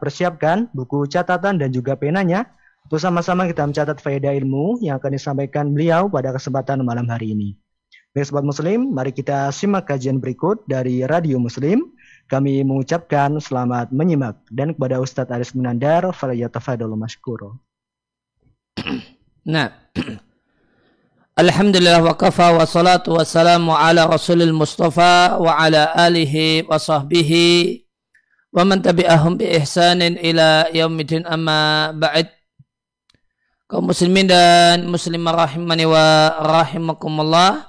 persiapkan buku catatan dan juga penanya untuk sama-sama kita mencatat faedah ilmu yang akan disampaikan beliau pada kesempatan malam hari ini. Baik sobat muslim, mari kita simak kajian berikut dari Radio Muslim. Kami mengucapkan selamat menyimak dan kepada Ustadz Aris Munandar, falayatafadul masykuro. Nah, Alhamdulillah wa kafa wa salatu wa salamu ala rasulil mustafa wa ala alihi wa sahbihi wa man tabi'ahum bi ihsanin ila yaumidin amma ba'id kaum muslimin dan muslimah rahimani wa rahimakumullah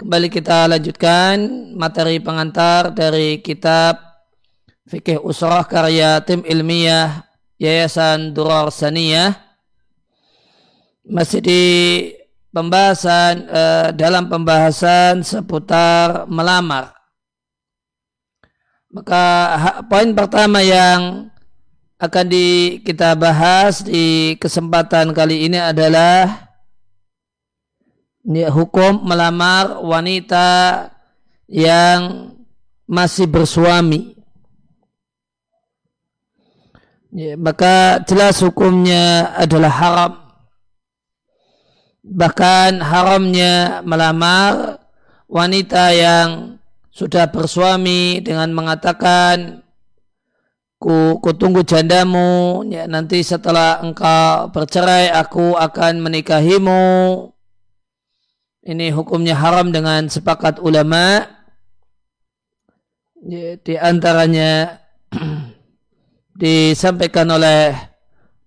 kembali kita lanjutkan materi pengantar dari kitab fikih usrah karya tim ilmiah Yayasan Durar Saniyah masih di pembahasan uh, dalam pembahasan seputar melamar. Maka poin pertama yang akan di, kita bahas di kesempatan kali ini adalah ini hukum melamar wanita yang masih bersuami. Ya, maka jelas hukumnya adalah haram bahkan haramnya melamar wanita yang sudah bersuami dengan mengatakan ku, ku tunggu jandamu ya, nanti setelah engkau bercerai aku akan menikahimu. Ini hukumnya haram dengan sepakat ulama. Ya, di antaranya disampaikan oleh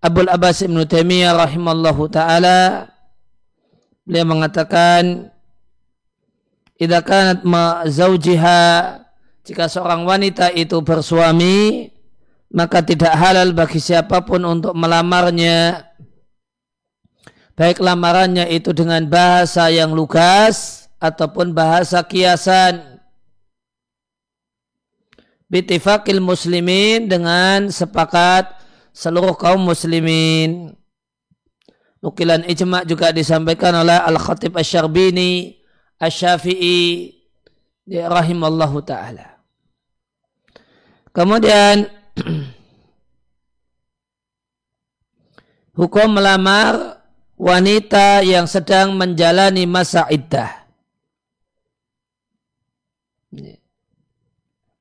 Abdul Abbas Ibn Taimiyah rahimallahu taala. Beliau mengatakan Idza kanat ma zaujiha jika seorang wanita itu bersuami maka tidak halal bagi siapa pun untuk melamarnya. Baik lamarannya itu dengan bahasa yang lugas ataupun bahasa kiasan. Bitifakil muslimin dengan sepakat seluruh kaum muslimin. Nukilan ijma' juga disampaikan oleh Al-Khatib Asy-Syarbini Asy-Syafi'i ya, rahimallahu taala. Kemudian hukum melamar wanita yang sedang menjalani masa iddah.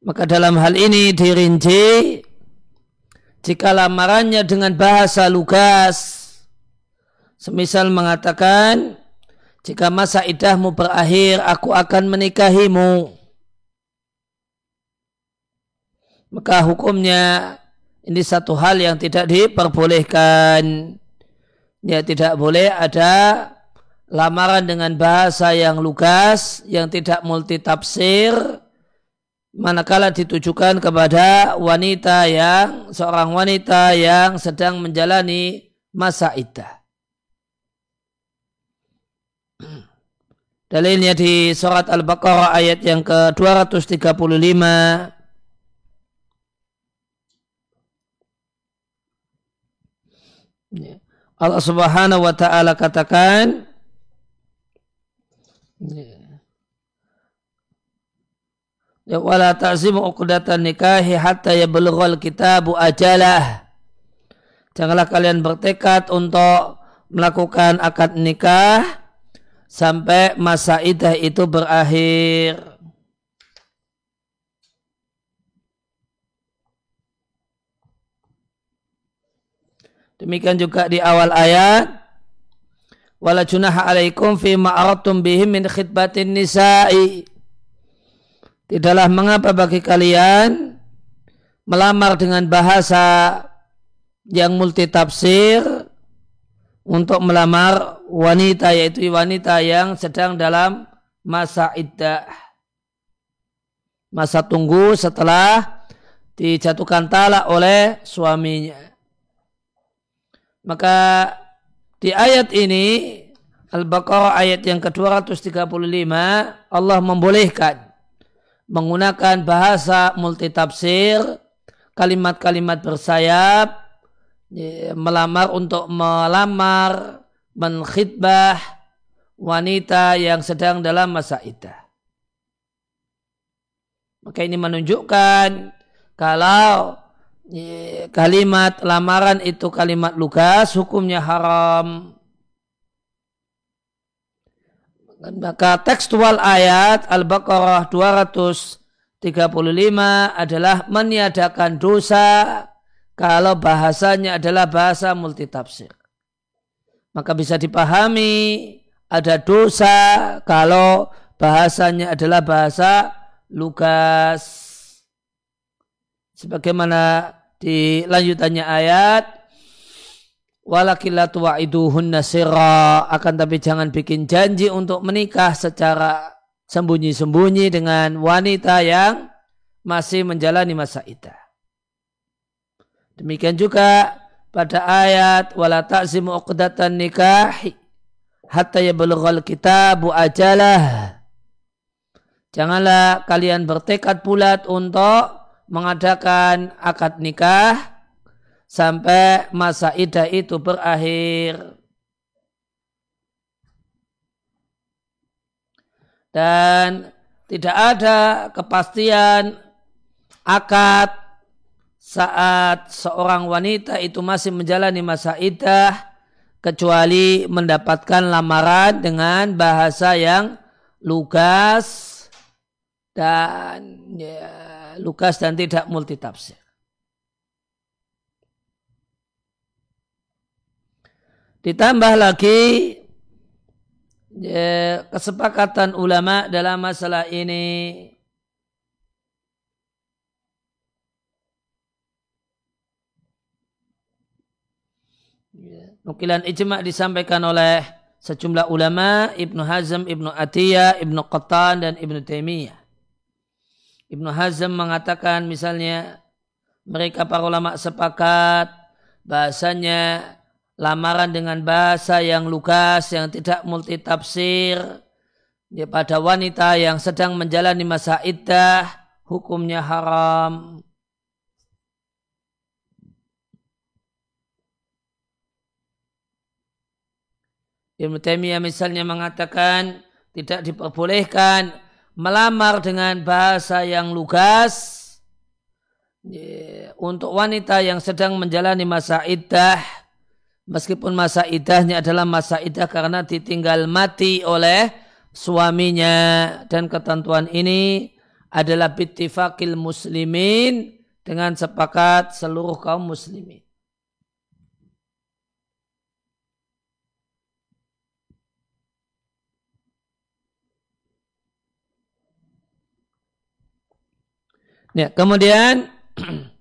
Maka dalam hal ini dirinci jika lamarannya dengan bahasa lugas Semisal mengatakan, jika masa idahmu berakhir, aku akan menikahimu. Maka hukumnya ini satu hal yang tidak diperbolehkan. Ya tidak boleh ada lamaran dengan bahasa yang lugas, yang tidak multitafsir, manakala ditujukan kepada wanita yang seorang wanita yang sedang menjalani masa iddah. Dalilnya di surat Al-Baqarah ayat yang ke-235. Ya. Allah Subhanahu wa taala katakan ya. ya wala ta'zimu uqdatan nikahi hatta yablughal kitabu ajalah. Janganlah kalian bertekad untuk melakukan akad nikah sampai masa idah itu berakhir. Demikian juga di awal ayat wala junaha alaikum fi ma'aratum bihim min khidbatin nisa'i. Tidaklah mengapa bagi kalian melamar dengan bahasa yang multitafsir untuk melamar wanita yaitu wanita yang sedang dalam masa iddah. Masa tunggu setelah dijatuhkan talak oleh suaminya. Maka di ayat ini Al-Baqarah ayat yang ke-235 Allah membolehkan menggunakan bahasa multitafsir kalimat-kalimat bersayap melamar untuk melamar menkhidbah wanita yang sedang dalam masa iddah. Maka ini menunjukkan kalau kalimat lamaran itu kalimat lugas, hukumnya haram. Maka tekstual ayat Al-Baqarah 235 adalah meniadakan dosa kalau bahasanya adalah bahasa multitafsir. Maka bisa dipahami ada dosa kalau bahasanya adalah bahasa lugas. Sebagaimana di lanjutannya ayat walakilla tuwa'iduhunna sirra akan tapi jangan bikin janji untuk menikah secara sembunyi-sembunyi dengan wanita yang masih menjalani masa idah. Demikian juga pada ayat wala ta'zimu uqdatan nikahi hatta yablughal kitabu ajalah. Janganlah kalian bertekad bulat untuk mengadakan akad nikah sampai masa idah itu berakhir. Dan tidak ada kepastian akad saat seorang wanita itu masih menjalani masa idah kecuali mendapatkan lamaran dengan bahasa yang lugas dan ya, lukas dan tidak multitafsir. Ditambah lagi ya, kesepakatan ulama dalam masalah ini ya, Nukilan ijma' disampaikan oleh sejumlah ulama Ibnu Hazm, Ibnu Atiyah, Ibnu Qattan dan Ibnu Taimiyah. Ibnu Hazm mengatakan misalnya mereka para ulama sepakat bahasanya lamaran dengan bahasa yang lugas yang tidak multitafsir ya, pada wanita yang sedang menjalani masa iddah hukumnya haram. Ibnu Taimiyah misalnya mengatakan tidak diperbolehkan melamar dengan bahasa yang lugas untuk wanita yang sedang menjalani masa iddah meskipun masa iddahnya adalah masa iddah karena ditinggal mati oleh suaminya dan ketentuan ini adalah bittifaqil muslimin dengan sepakat seluruh kaum muslimin. Ya, kemudian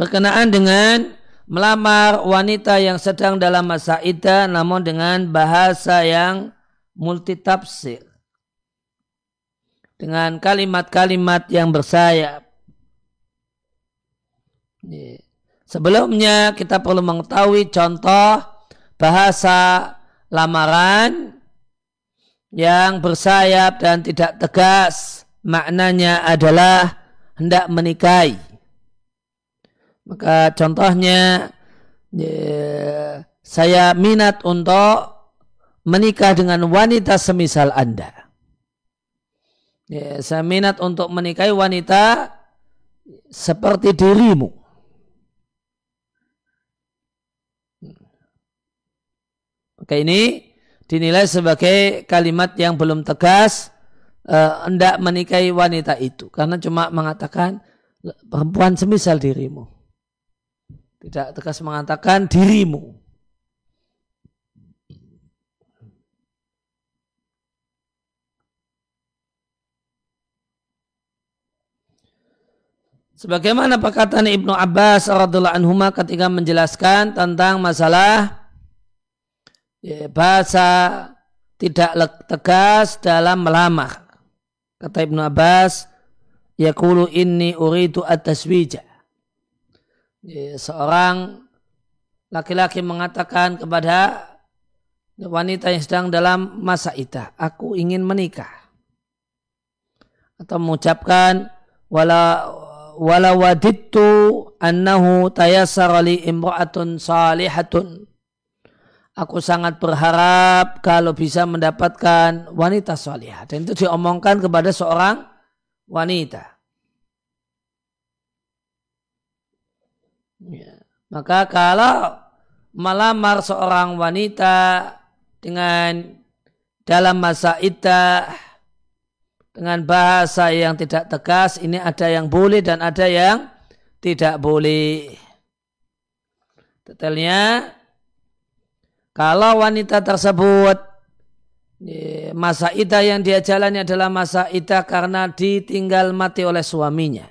berkenaan dengan melamar wanita yang sedang dalam masa iddah namun dengan bahasa yang multitafsir. Dengan kalimat-kalimat yang bersayap. Ya. Sebelumnya kita perlu mengetahui contoh bahasa lamaran yang bersayap dan tidak tegas. Maknanya adalah hendak menikahi. Maka contohnya ya, saya minat untuk menikah dengan wanita semisal Anda. Ya, saya minat untuk menikahi wanita seperti dirimu. Maka ini dinilai sebagai kalimat yang belum tegas uh, hendak menikahi wanita itu. Karena cuma mengatakan perempuan semisal dirimu. Tidak tegas mengatakan dirimu. Sebagaimana perkataan Ibnu Abbas radhiallahu anhu ketika menjelaskan tentang masalah ya, bahasa tidak tegas dalam melamar. Kata Ibnu Abbas, Yakulu inni uridu at-taswija. Seorang laki-laki mengatakan kepada wanita yang sedang dalam masa idah, aku ingin menikah. Atau mengucapkan, wala wala wadittu annahu tayassara li imra'atun salihatun Aku sangat berharap kalau bisa mendapatkan wanita solihah. Dan itu diomongkan kepada seorang wanita. Ya. Maka kalau melamar seorang wanita dengan dalam masa iddah dengan bahasa yang tidak tegas ini ada yang boleh dan ada yang tidak boleh. Detailnya kalau wanita tersebut masa iddah yang dia jalani adalah masa iddah karena ditinggal mati oleh suaminya.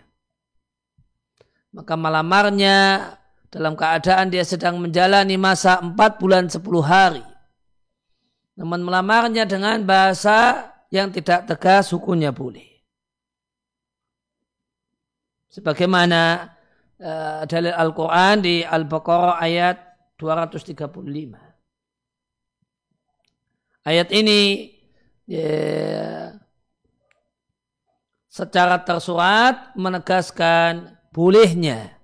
Maka melamarnya dalam keadaan dia sedang menjalani masa 4 bulan 10 hari. Namun melamarnya dengan bahasa yang tidak tegas hukumnya boleh. Sebagaimana uh, dalil Al-Quran di Al-Baqarah ayat 235. Ayat ini ya, secara tersurat menegaskan bolehnya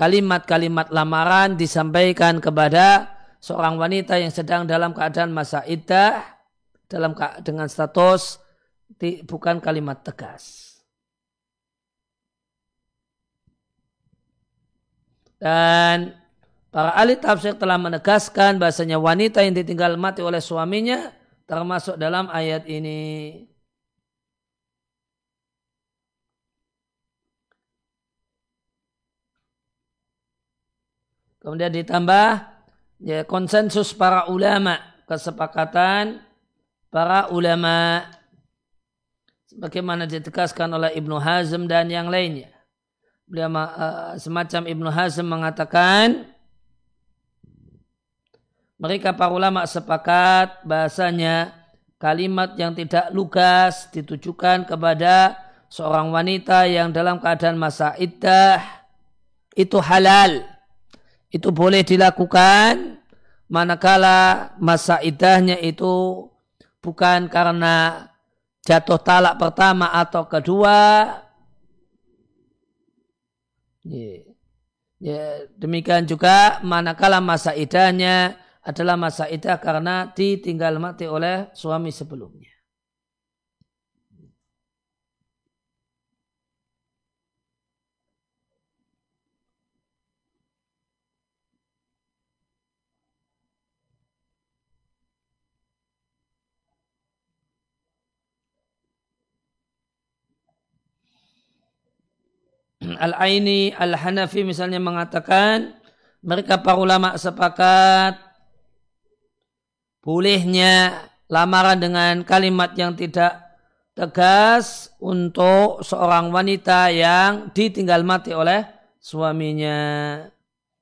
kalimat-kalimat lamaran disampaikan kepada seorang wanita yang sedang dalam keadaan masa iddah dalam dengan status bukan kalimat tegas. Dan para ahli tafsir telah menegaskan bahasanya wanita yang ditinggal mati oleh suaminya termasuk dalam ayat ini. Kemudian ditambah ya, konsensus para ulama, kesepakatan para ulama sebagaimana ditegaskan oleh Ibnu Hazm dan yang lainnya. Beliau uh, semacam Ibnu Hazm mengatakan mereka para ulama sepakat bahasanya kalimat yang tidak lugas ditujukan kepada seorang wanita yang dalam keadaan masa iddah itu halal itu boleh dilakukan manakala masa idahnya itu bukan karena jatuh talak pertama atau kedua. Ya, demikian juga manakala masa idahnya adalah masa idah karena ditinggal mati oleh suami sebelumnya. Al-Aini Al-Hanafi misalnya mengatakan mereka para ulama sepakat bolehnya lamaran dengan kalimat yang tidak tegas untuk seorang wanita yang ditinggal mati oleh suaminya.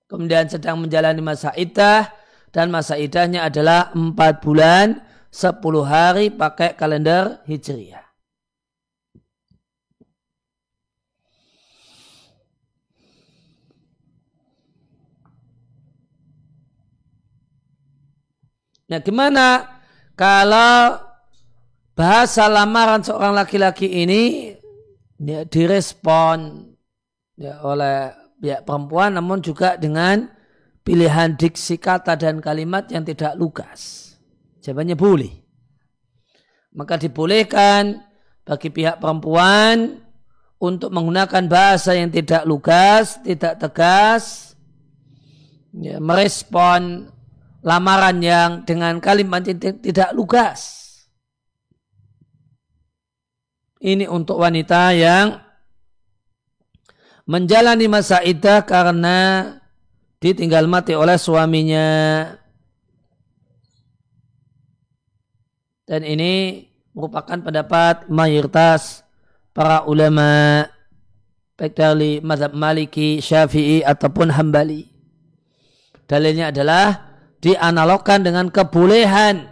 Kemudian sedang menjalani masa idah dan masa idahnya adalah 4 bulan 10 hari pakai kalender Hijriah. Nah gimana kalau bahasa lamaran seorang laki-laki ini ya, direspon ya, oleh pihak perempuan namun juga dengan pilihan diksi kata dan kalimat yang tidak lugas. Jawabannya boleh. Maka dibolehkan bagi pihak perempuan untuk menggunakan bahasa yang tidak lugas, tidak tegas, ya, merespon lamaran yang dengan kalimat tidak lugas. Ini untuk wanita yang menjalani masa iddah karena ditinggal mati oleh suaminya. Dan ini merupakan pendapat mayoritas para ulama baik dari mazhab Maliki, Syafi'i ataupun Hambali. Dalilnya adalah dianalogkan dengan kebolehan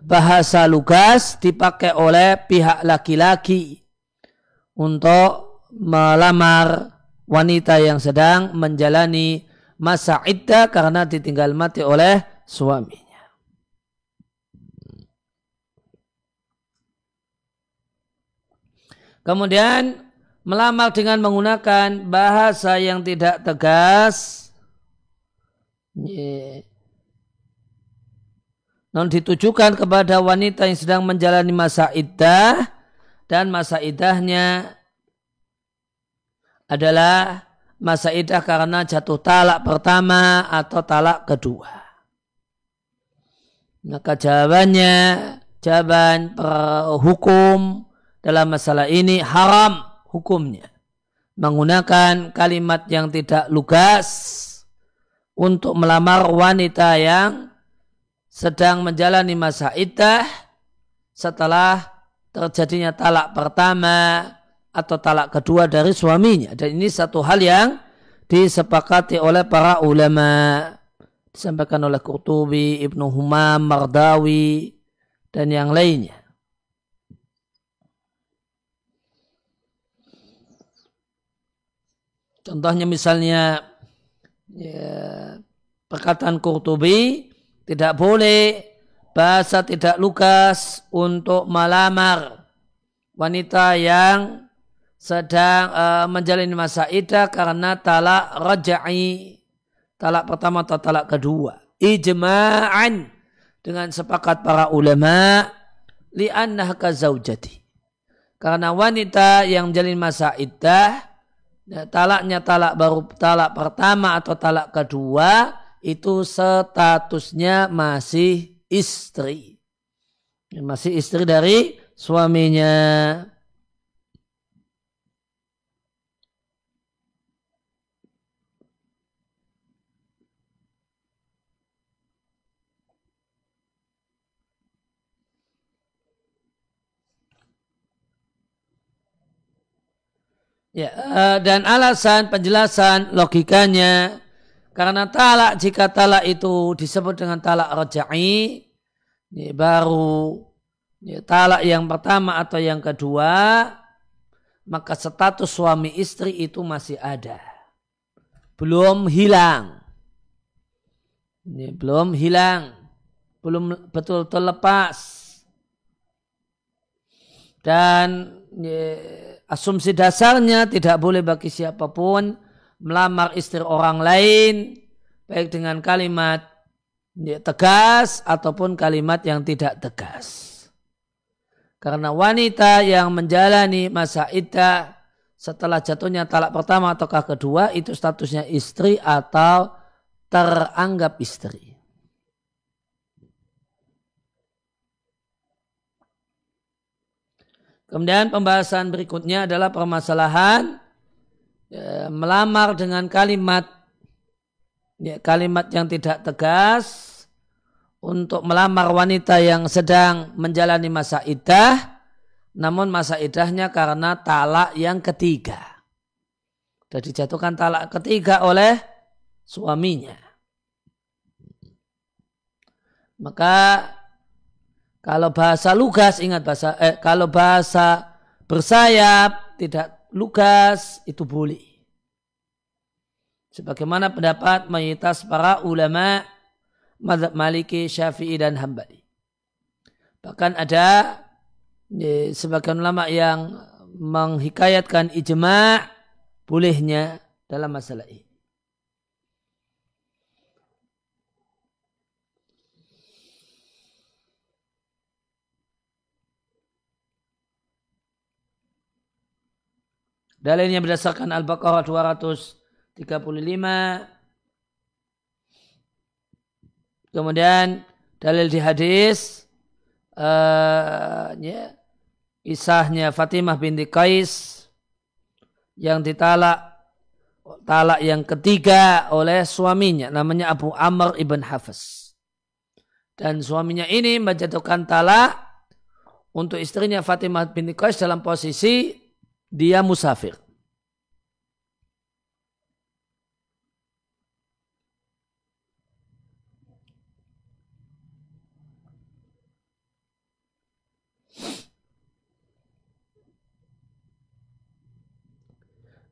bahasa lugas dipakai oleh pihak laki-laki untuk melamar wanita yang sedang menjalani masa iddah karena ditinggal mati oleh suaminya. Kemudian melamar dengan menggunakan bahasa yang tidak tegas. Non ditujukan kepada wanita yang sedang menjalani masa iddah dan masa iddahnya adalah masa idah karena jatuh talak pertama atau talak kedua. Maka jawabannya, jawaban hukum dalam masalah ini haram hukumnya. Menggunakan kalimat yang tidak lugas untuk melamar wanita yang sedang menjalani masa iddah setelah terjadinya talak pertama atau talak kedua dari suaminya. Dan ini satu hal yang disepakati oleh para ulama. Disampaikan oleh Qurtubi, Ibnu Humam, Mardawi, dan yang lainnya. Contohnya misalnya ya, perkataan Qurtubi tidak boleh bahasa tidak lukas untuk melamar wanita yang sedang uh, menjalani masa idah karena talak raja'i talak pertama atau talak kedua. Ijma'an dengan sepakat para ulama li'annah kazaujati karena wanita yang menjalani masa idah ya, talaknya talak baru talak pertama atau talak kedua itu statusnya masih istri. Masih istri dari suaminya. Ya, uh, dan alasan penjelasan logikanya karena talak jika talak itu disebut dengan talak rajai ya, baru ya, talak yang pertama atau yang kedua maka status suami istri itu masih ada. Belum hilang. Ya, belum hilang. Belum betul-betul lepas. Dan ya, asumsi dasarnya tidak boleh bagi siapa pun melamar istri orang lain baik dengan kalimat tegas ataupun kalimat yang tidak tegas. Karena wanita yang menjalani masa iddah setelah jatuhnya talak pertama ataukah kedua itu statusnya istri atau teranggap istri. Kemudian pembahasan berikutnya adalah permasalahan ya, melamar dengan kalimat ya, kalimat yang tidak tegas untuk melamar wanita yang sedang menjalani masa idah namun masa idahnya karena talak yang ketiga. Sudah dijatuhkan talak ketiga oleh suaminya. Maka kalau bahasa lugas ingat bahasa eh, kalau bahasa bersayap tidak lugas itu boleh. Sebagaimana pendapat mayoritas para ulama madhab maliki, syafi'i dan hambali. Bahkan ada ya, sebagian ulama yang menghikayatkan ijma' bolehnya dalam masalah ini. Dalilnya berdasarkan Al-Baqarah 235. Kemudian dalil di hadis uh, ya, isahnya Fatimah binti Qais yang ditalak talak yang ketiga oleh suaminya namanya Abu Amr ibn Hafiz. Dan suaminya ini menjatuhkan talak untuk istrinya Fatimah binti Qais dalam posisi dia musafir.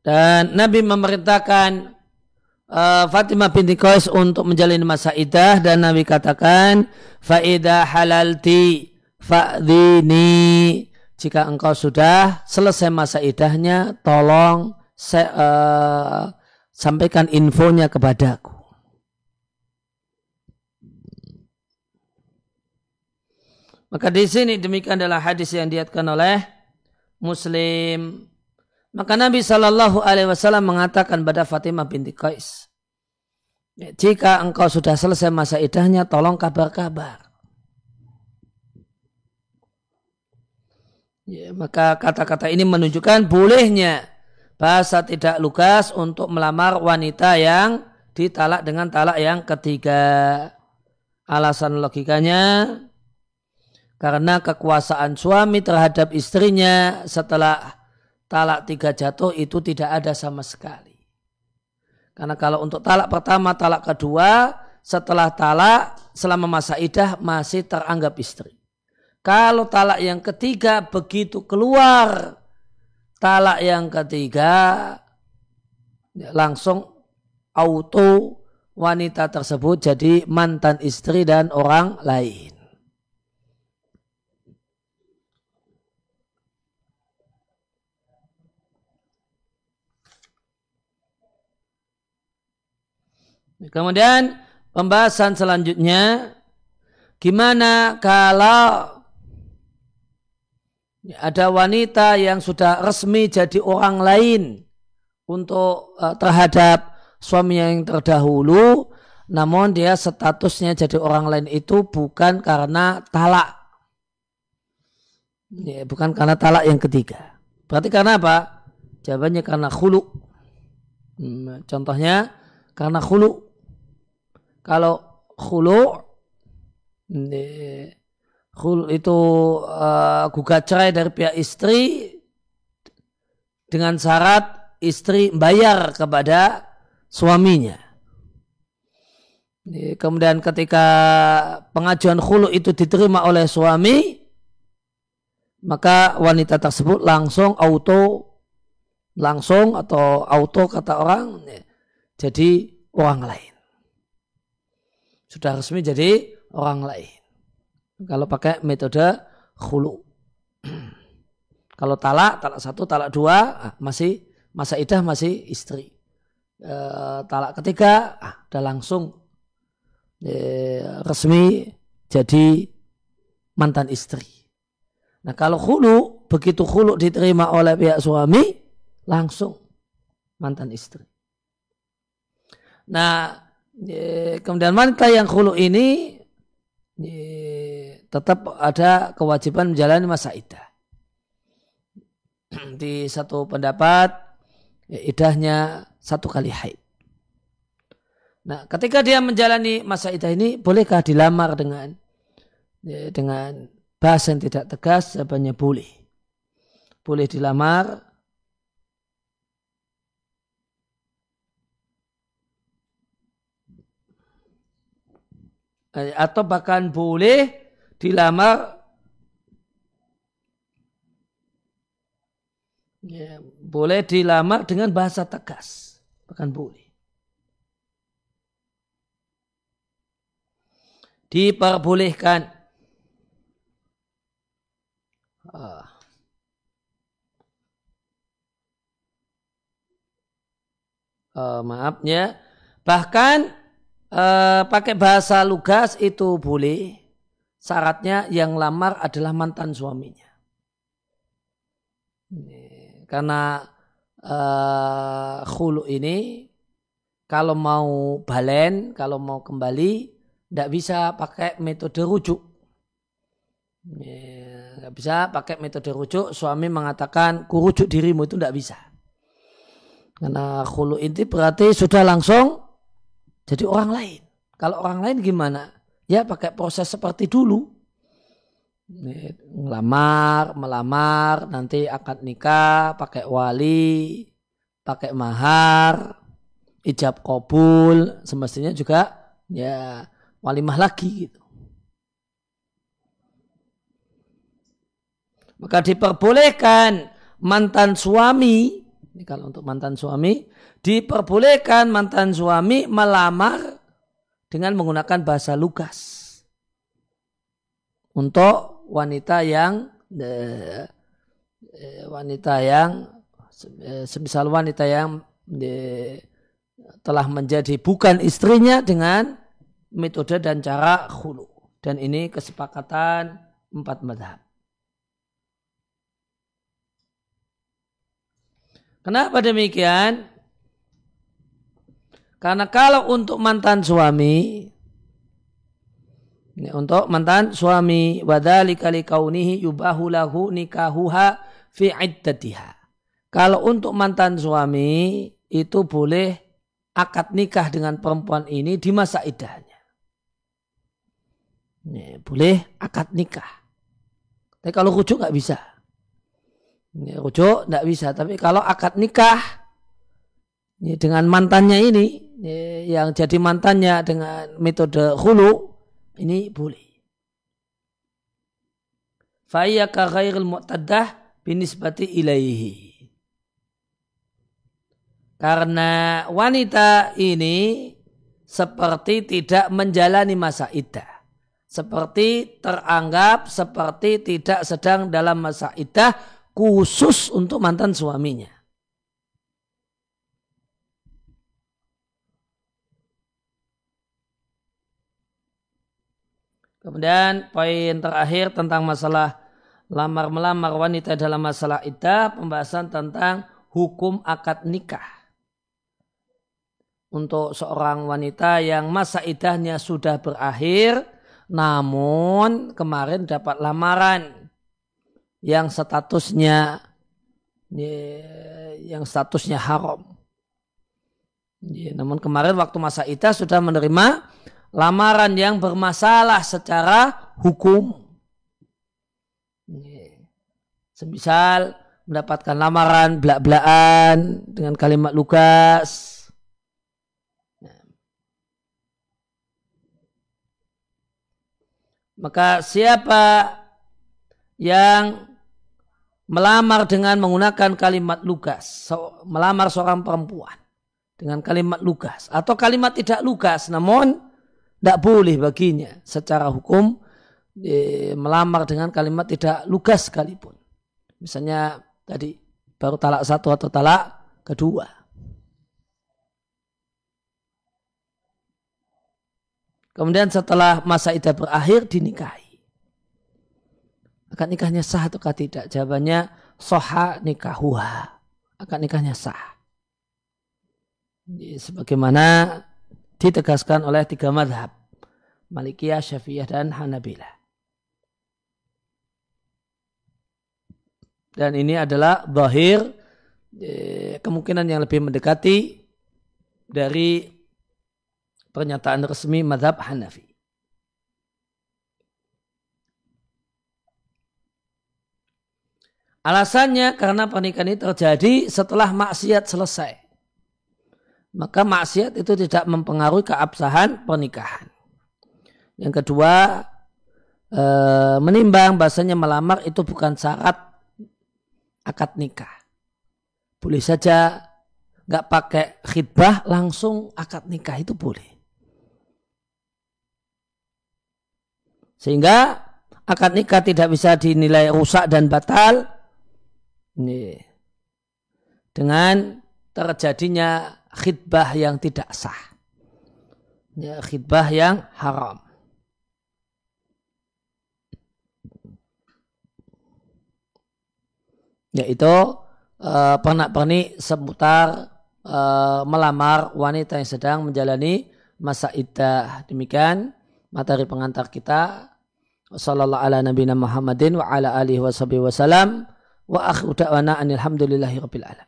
Dan Nabi memerintahkan uh, Fatimah binti Qais untuk menjalin masa idah dan Nabi katakan faidah halalti fa'dini jika engkau sudah selesai masa idahnya, tolong se, uh, sampaikan infonya kepadaku. Maka di sini demikian adalah hadis yang diatkan oleh Muslim Maka Nabi Shallallahu Alaihi Wasallam mengatakan pada Fatimah binti Qais, jika engkau sudah selesai masa idahnya, tolong kabar-kabar. Ya, maka kata-kata ini menunjukkan bolehnya bahasa tidak lugas untuk melamar wanita yang ditalak dengan talak yang ketiga. Alasan logikanya karena kekuasaan suami terhadap istrinya setelah talak tiga jatuh itu tidak ada sama sekali. Karena kalau untuk talak pertama, talak kedua, setelah talak selama masa idah masih teranggap istri. Kalau talak yang ketiga begitu keluar talak yang ketiga langsung auto wanita tersebut jadi mantan istri dan orang lain. Kemudian pembahasan selanjutnya gimana kalau ada wanita yang sudah resmi jadi orang lain untuk uh, terhadap suami yang terdahulu namun dia statusnya jadi orang lain itu bukan karena talak. Ya, bukan karena talak yang ketiga. Berarti karena apa? Jawabannya karena khulu. Hmm, contohnya karena khulu. Kalau khulu khulu itu uh, gugat cerai dari pihak istri dengan syarat istri bayar kepada suaminya. Kemudian ketika pengajuan khulu itu diterima oleh suami, maka wanita tersebut langsung auto, langsung atau auto kata orang, jadi orang lain sudah resmi jadi orang lain. Kalau pakai metode khulu. Kalau talak, talak satu, talak dua, ah, masih masa idah masih istri. E, talak ketiga, ah, udah langsung e, resmi jadi mantan istri. Nah kalau khulu, begitu khulu diterima oleh pihak suami, langsung mantan istri. Nah kemudian wanita yang khulu ini tetap ada kewajiban menjalani masa idah. Di satu pendapat idahnya satu kali haid. Nah, ketika dia menjalani masa idah ini, bolehkah dilamar dengan dengan bahasa yang tidak tegas? Jawabannya boleh. Boleh dilamar Eh, atau bahkan boleh dilamar ya, boleh dilamar dengan bahasa tegas bahkan boleh diperbolehkan ah. Uh, maafnya bahkan uh, pakai bahasa lugas itu boleh. Syaratnya yang lamar adalah mantan suaminya. Karena uh, khulu ini kalau mau balen, kalau mau kembali, tidak bisa pakai metode rujuk. Tidak bisa pakai metode rujuk. Suami mengatakan, kurujuk dirimu itu tidak bisa. Karena khulu ini berarti sudah langsung jadi orang lain. Kalau orang lain gimana? Ya pakai proses seperti dulu. Melamar, melamar, nanti akad nikah, pakai wali, pakai mahar, ijab kabul, semestinya juga ya walimah lagi gitu. Maka diperbolehkan mantan suami, ini kalau untuk mantan suami, diperbolehkan mantan suami melamar dengan menggunakan bahasa lugas untuk wanita yang eh, wanita yang eh, semisal wanita yang eh, telah menjadi bukan istrinya dengan metode dan cara khulu dan ini kesepakatan empat madhab. Kenapa demikian? Karena kalau untuk mantan suami ini untuk mantan suami wadzalika kaunihi yubahu lahu nikahuha fi iddatiha. Kalau untuk mantan suami itu boleh akad nikah dengan perempuan ini di masa idahnya. Ini, boleh akad nikah. Tapi kalau rujuk nggak bisa. Ini, rujuk nggak bisa. Tapi kalau akad nikah ini, dengan mantannya ini yang jadi mantannya dengan metode hulu ini boleh. Faya ka ghairil mu'taddah binisbati ilaihi. Karena wanita ini seperti tidak menjalani masa iddah. Seperti teranggap seperti tidak sedang dalam masa iddah khusus untuk mantan suaminya. Kemudian poin terakhir tentang masalah lamar melamar wanita dalam masalah iddah, pembahasan tentang hukum akad nikah. Untuk seorang wanita yang masa idahnya sudah berakhir, namun kemarin dapat lamaran yang statusnya yang statusnya haram. namun kemarin waktu masa idah sudah menerima lamaran yang bermasalah secara hukum. Semisal mendapatkan lamaran belak-belakan dengan kalimat lugas. Maka siapa yang melamar dengan menggunakan kalimat lugas, melamar seorang perempuan dengan kalimat lugas atau kalimat tidak lugas namun tidak boleh baginya secara hukum e, melamar dengan kalimat tidak lugas sekalipun. Misalnya tadi baru talak satu atau talak kedua. Kemudian setelah masa idah berakhir dinikahi. Akan nikahnya sah atau tidak? Jawabannya soha nikahuha. Akan nikahnya sah. Sebagaimana ditegaskan oleh tiga madhab. Malikiyah, Syafi'iyah, dan Hanabilah. Dan ini adalah zahir eh, kemungkinan yang lebih mendekati dari pernyataan resmi madhab Hanafi. Alasannya karena pernikahan ini terjadi setelah maksiat selesai maka maksiat itu tidak mempengaruhi keabsahan pernikahan. Yang kedua, e, menimbang bahasanya melamar itu bukan syarat akad nikah. Boleh saja nggak pakai khidbah langsung akad nikah itu boleh. Sehingga akad nikah tidak bisa dinilai rusak dan batal ini dengan terjadinya khidbah yang tidak sah. Ya, khidbah yang haram. Yaitu uh, pernak-pernik seputar uh, melamar wanita yang sedang menjalani masa iddah. Demikian materi pengantar kita. Sallallahu ala nabiyina Muhammadin wa ala alihi wa wasallam. Wa akhiru da'wana anilhamdulillahi rabbil alamin.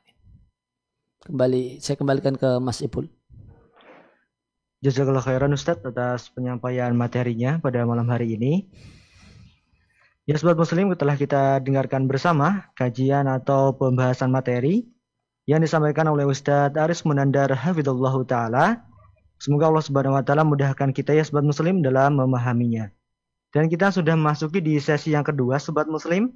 Kembali saya kembalikan ke Mas Ipul. Jazakallah khairan Ustadz atas penyampaian materinya pada malam hari ini. Ya Sobat Muslim setelah kita dengarkan bersama kajian atau pembahasan materi yang disampaikan oleh Ustadz Aris Munandar Hafidullah Ta'ala. Semoga Allah Subhanahu Wa Ta'ala mudahkan kita ya Sobat Muslim dalam memahaminya. Dan kita sudah memasuki di sesi yang kedua Sobat Muslim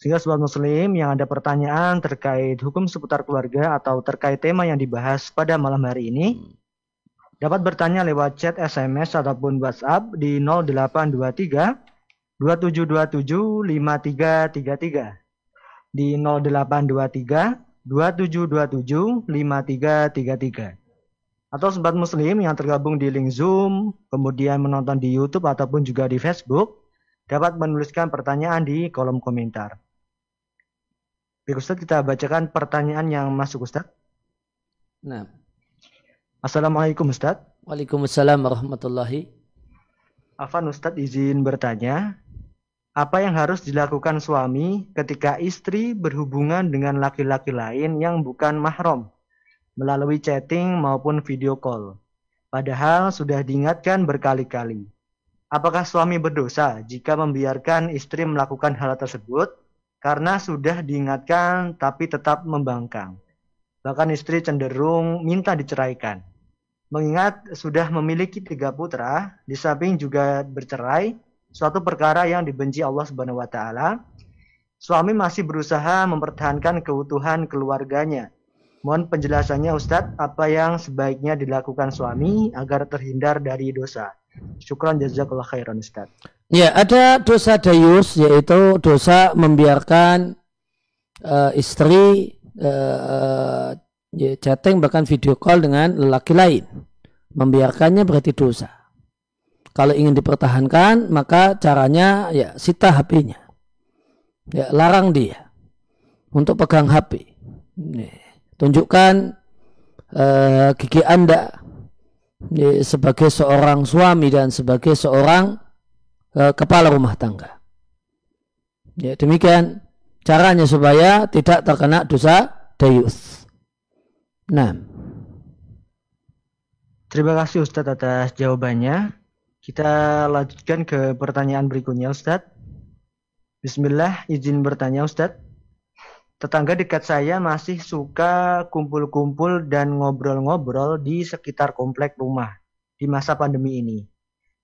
sehingga sobat muslim yang ada pertanyaan terkait hukum seputar keluarga atau terkait tema yang dibahas pada malam hari ini dapat bertanya lewat chat SMS ataupun WhatsApp di 0823 2727 5333 di 0823 2727 5333 atau sobat muslim yang tergabung di link Zoom kemudian menonton di YouTube ataupun juga di Facebook dapat menuliskan pertanyaan di kolom komentar. Baik Ustaz, kita bacakan pertanyaan yang masuk Ustaz. Nah. Assalamualaikum Ustaz. Waalaikumsalam warahmatullahi. Afan Ustaz izin bertanya, apa yang harus dilakukan suami ketika istri berhubungan dengan laki-laki lain yang bukan mahram melalui chatting maupun video call? Padahal sudah diingatkan berkali-kali. Apakah suami berdosa jika membiarkan istri melakukan hal tersebut karena sudah diingatkan tapi tetap membangkang? Bahkan istri cenderung minta diceraikan. Mengingat sudah memiliki tiga putra, di samping juga bercerai, suatu perkara yang dibenci Allah Subhanahu wa taala, suami masih berusaha mempertahankan keutuhan keluarganya. Mohon penjelasannya Ustadz, apa yang sebaiknya dilakukan suami agar terhindar dari dosa. Syukran jazakallah khairan Ustadz. Ya, ada dosa dayus yaitu dosa membiarkan uh, istri uh, chatting bahkan video call dengan lelaki lain. Membiarkannya berarti dosa. Kalau ingin dipertahankan, maka caranya ya sita HP-nya. Ya, larang dia untuk pegang HP. Nih, tunjukkan uh, gigi Anda sebagai seorang suami dan sebagai seorang uh, kepala rumah tangga. Ya, demikian caranya supaya tidak terkena dosa dayus. Nah. Terima kasih Ustadz atas jawabannya. Kita lanjutkan ke pertanyaan berikutnya Ustadz. Bismillah, izin bertanya Ustadz. Tetangga dekat saya masih suka kumpul-kumpul dan ngobrol-ngobrol di sekitar komplek rumah di masa pandemi ini.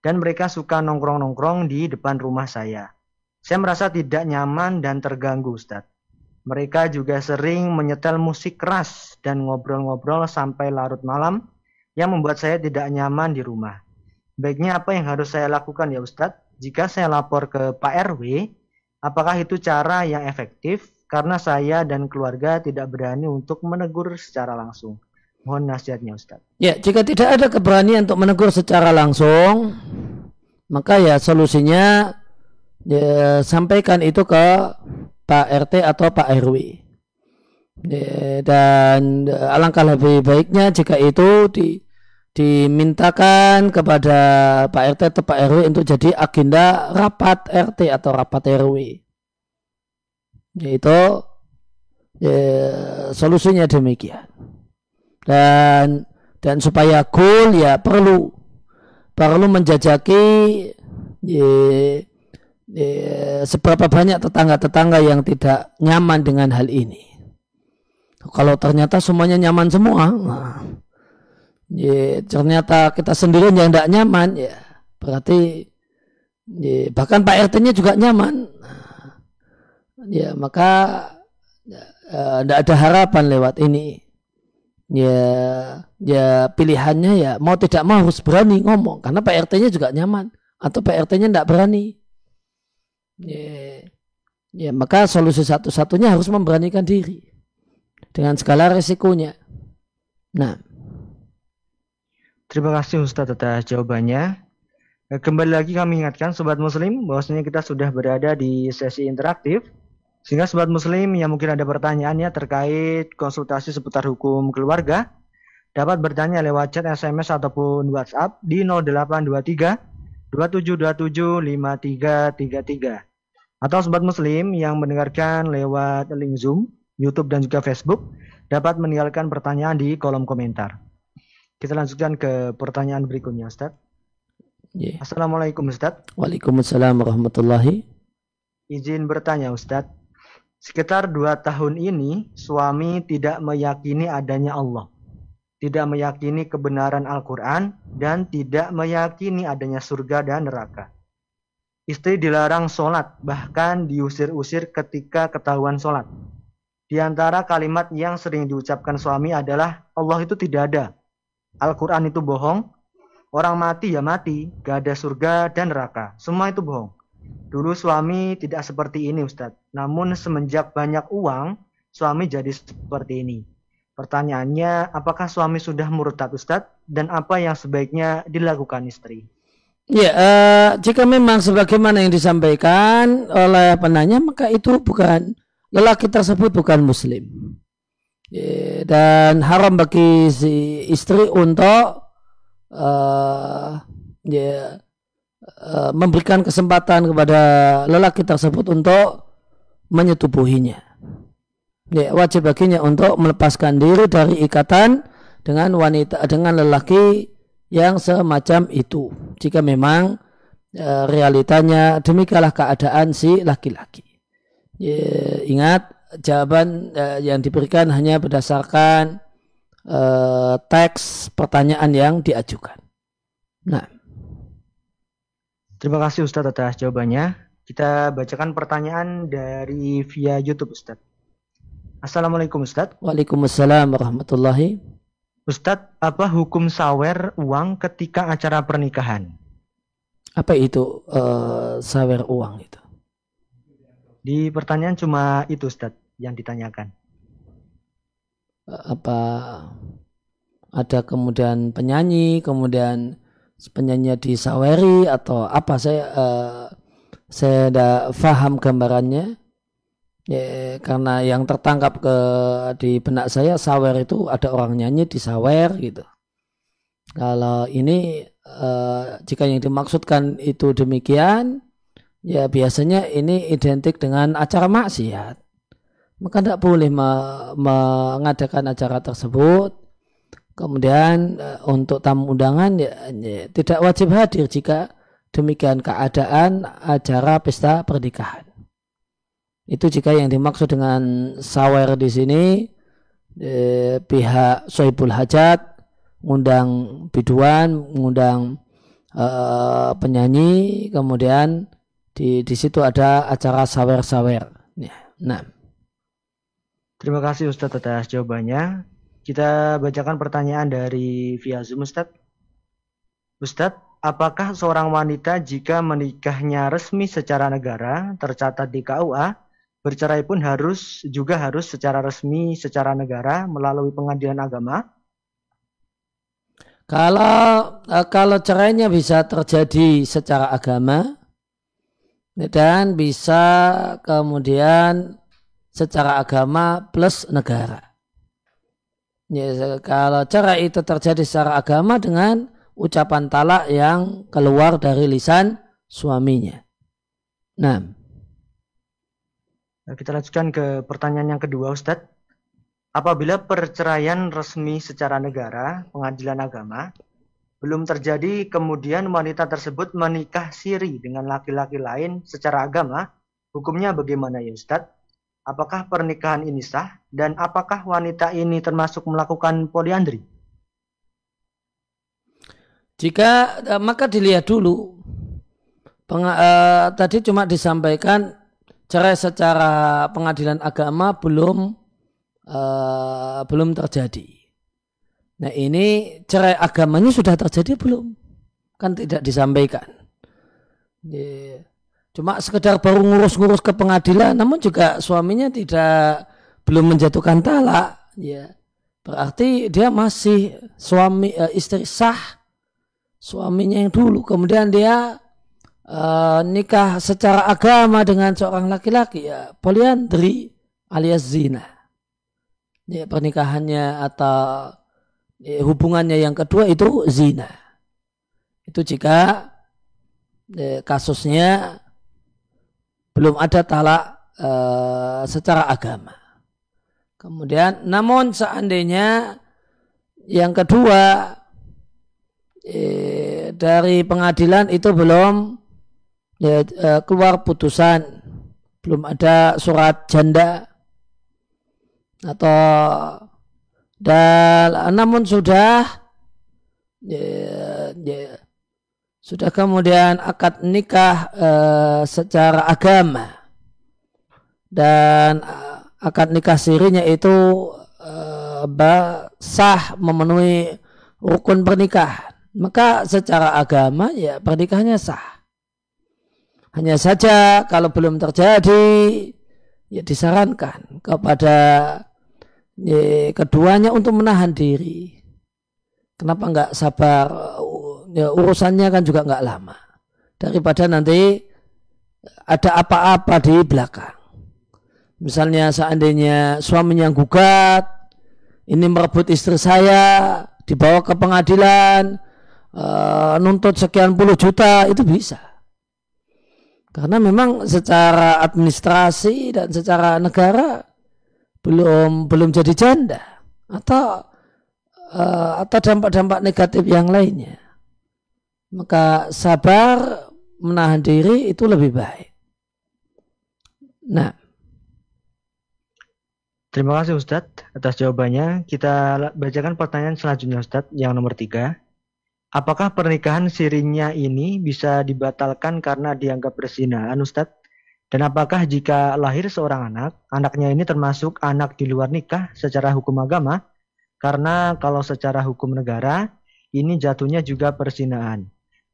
Dan mereka suka nongkrong-nongkrong di depan rumah saya. Saya merasa tidak nyaman dan terganggu Ustadz. Mereka juga sering menyetel musik keras dan ngobrol-ngobrol sampai larut malam yang membuat saya tidak nyaman di rumah. Baiknya apa yang harus saya lakukan ya Ustadz? Jika saya lapor ke Pak RW, apakah itu cara yang efektif? Karena saya dan keluarga tidak berani untuk menegur secara langsung. Mohon nasihatnya Ustadz. Ya, jika tidak ada keberanian untuk menegur secara langsung, maka ya solusinya ya, sampaikan itu ke Pak RT atau Pak RW. Dan alangkah lebih baiknya jika itu di, dimintakan kepada Pak RT atau Pak RW untuk jadi agenda rapat RT atau rapat RW. Yaitu ya, solusinya demikian. Dan dan supaya goal ya perlu perlu menjajaki ya, seberapa banyak tetangga-tetangga yang tidak nyaman dengan hal ini. Kalau ternyata semuanya nyaman semua, nah, ya, ternyata kita sendiri yang tidak nyaman, ya berarti ya, bahkan Pak RT-nya juga nyaman. Ya maka tidak ya, ada harapan lewat ini. Ya, ya pilihannya ya mau tidak mau harus berani ngomong karena Pak RT-nya juga nyaman atau Pak RT-nya tidak berani ya, ya maka solusi satu-satunya harus memberanikan diri dengan segala resikonya. Nah, terima kasih Ustadz atas jawabannya. Eh, kembali lagi kami ingatkan Sobat Muslim bahwasanya kita sudah berada di sesi interaktif. Sehingga Sobat Muslim yang mungkin ada pertanyaannya terkait konsultasi seputar hukum keluarga dapat bertanya lewat chat SMS ataupun WhatsApp di 0823 2727 5333. Atau sobat muslim yang mendengarkan lewat link Zoom, YouTube dan juga Facebook dapat meninggalkan pertanyaan di kolom komentar. Kita lanjutkan ke pertanyaan berikutnya, Ustaz. Yeah. Assalamualaikum, Ustaz. Waalaikumsalam warahmatullahi. Izin bertanya, Ustaz. Sekitar dua tahun ini, suami tidak meyakini adanya Allah. Tidak meyakini kebenaran Al-Quran dan tidak meyakini adanya surga dan neraka. Istri dilarang sholat, bahkan diusir-usir ketika ketahuan sholat. Di antara kalimat yang sering diucapkan suami adalah Allah itu tidak ada. Al-Quran itu bohong. Orang mati ya mati, gak ada surga dan neraka. Semua itu bohong. Dulu suami tidak seperti ini Ustadz. Namun semenjak banyak uang, suami jadi seperti ini. Pertanyaannya, apakah suami sudah murtad Ustadz? Dan apa yang sebaiknya dilakukan istri? Ya, uh, jika memang sebagaimana yang disampaikan oleh penanya, maka itu bukan lelaki tersebut bukan muslim dan haram bagi si istri untuk uh, ya, uh, memberikan kesempatan kepada lelaki tersebut untuk menyetubuhinya. Ya, wajib baginya untuk melepaskan diri dari ikatan dengan wanita dengan lelaki yang semacam itu. Jika memang uh, realitanya demikianlah keadaan si laki-laki. Ya, ingat jawaban uh, yang diberikan hanya berdasarkan uh, teks pertanyaan yang diajukan. Nah. Terima kasih Ustadz atas jawabannya. Kita bacakan pertanyaan dari via YouTube Ustadz. Assalamualaikum Ustadz. Waalaikumsalam warahmatullahi. Ustadz, apa hukum sawer uang ketika acara pernikahan? Apa itu uh, sawer uang itu? Di pertanyaan cuma itu Ustadz yang ditanyakan. Apa ada kemudian penyanyi, kemudian penyanyi disaweri atau apa saya uh, saya tidak faham gambarannya. Ya, karena yang tertangkap ke di benak saya sawer itu ada orang nyanyi di sawer gitu. Kalau ini uh, jika yang dimaksudkan itu demikian, ya biasanya ini identik dengan acara maksiat maka tidak boleh mengadakan acara tersebut. Kemudian eh, untuk tamu undangan ya, ya, tidak wajib hadir jika demikian keadaan acara pesta pernikahan. Itu jika yang dimaksud dengan sawer di sini eh, pihak sohibul hajat mengundang biduan, mengundang eh, penyanyi, kemudian di di situ ada acara sawer-sawer. Ya, nah. Terima kasih Ustadz atas jawabannya. Kita bacakan pertanyaan dari via Zoom Ustadz. Ustadz, apakah seorang wanita jika menikahnya resmi secara negara tercatat di KUA, bercerai pun harus juga harus secara resmi secara negara melalui pengadilan agama? Kalau eh, kalau cerainya bisa terjadi secara agama dan bisa kemudian secara agama plus negara. Ya, kalau cara itu terjadi secara agama dengan ucapan talak yang keluar dari lisan suaminya. Nah. nah kita lanjutkan ke pertanyaan yang kedua Ustadz. Apabila perceraian resmi secara negara, pengadilan agama, belum terjadi kemudian wanita tersebut menikah siri dengan laki-laki lain secara agama, hukumnya bagaimana ya Ustadz? Apakah pernikahan ini sah dan apakah wanita ini termasuk melakukan poliandri? Jika eh, maka dilihat dulu. Peng, uh, tadi cuma disampaikan cerai secara pengadilan agama belum uh, belum terjadi. Nah ini cerai agamanya sudah terjadi belum? Kan tidak disampaikan. Yeah. Cuma sekedar baru ngurus-ngurus ke pengadilan, namun juga suaminya tidak belum menjatuhkan talak, ya berarti dia masih suami uh, istri sah suaminya yang dulu. Kemudian dia uh, nikah secara agama dengan seorang laki-laki, ya poliandri alias zina. Ya, pernikahannya atau ya, hubungannya yang kedua itu zina. Itu jika ya, kasusnya belum ada talak e, secara agama. Kemudian, namun seandainya yang kedua e, dari pengadilan itu belum ya, e, keluar putusan, belum ada surat janda atau dan namun sudah ya, ya, sudah kemudian akad nikah e, secara agama. Dan eh, akad nikah sirinya itu e, sah memenuhi rukun pernikahan. Maka secara agama ya pernikahannya sah. Hanya saja kalau belum terjadi ya disarankan kepada ya, keduanya untuk menahan diri. Kenapa nggak sabar ya urusannya kan juga nggak lama daripada nanti ada apa-apa di belakang. misalnya seandainya suaminya gugat, ini merebut istri saya, dibawa ke pengadilan, uh, nuntut sekian puluh juta, itu bisa. Karena memang secara administrasi dan secara negara belum belum jadi janda atau uh, atau dampak-dampak negatif yang lainnya. Maka sabar menahan diri itu lebih baik. Nah, Terima kasih Ustadz atas jawabannya. Kita bacakan pertanyaan selanjutnya Ustadz yang nomor tiga. Apakah pernikahan sirinya ini bisa dibatalkan karena dianggap berzinahan Ustadz? Dan apakah jika lahir seorang anak, anaknya ini termasuk anak di luar nikah secara hukum agama? Karena kalau secara hukum negara, ini jatuhnya juga perzinahan.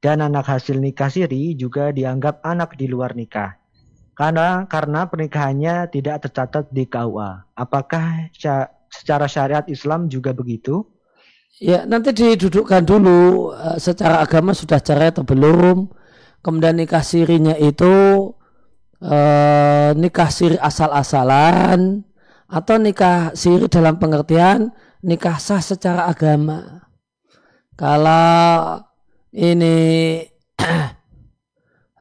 Dan anak hasil nikah siri juga dianggap anak di luar nikah. Karena karena pernikahannya tidak tercatat di KUA. Apakah secara syariat Islam juga begitu? Ya, nanti didudukkan dulu uh, secara agama sudah cerai atau belum. Kemudian nikah sirinya itu uh, nikah siri asal-asalan atau nikah siri dalam pengertian nikah sah secara agama. Kalau ini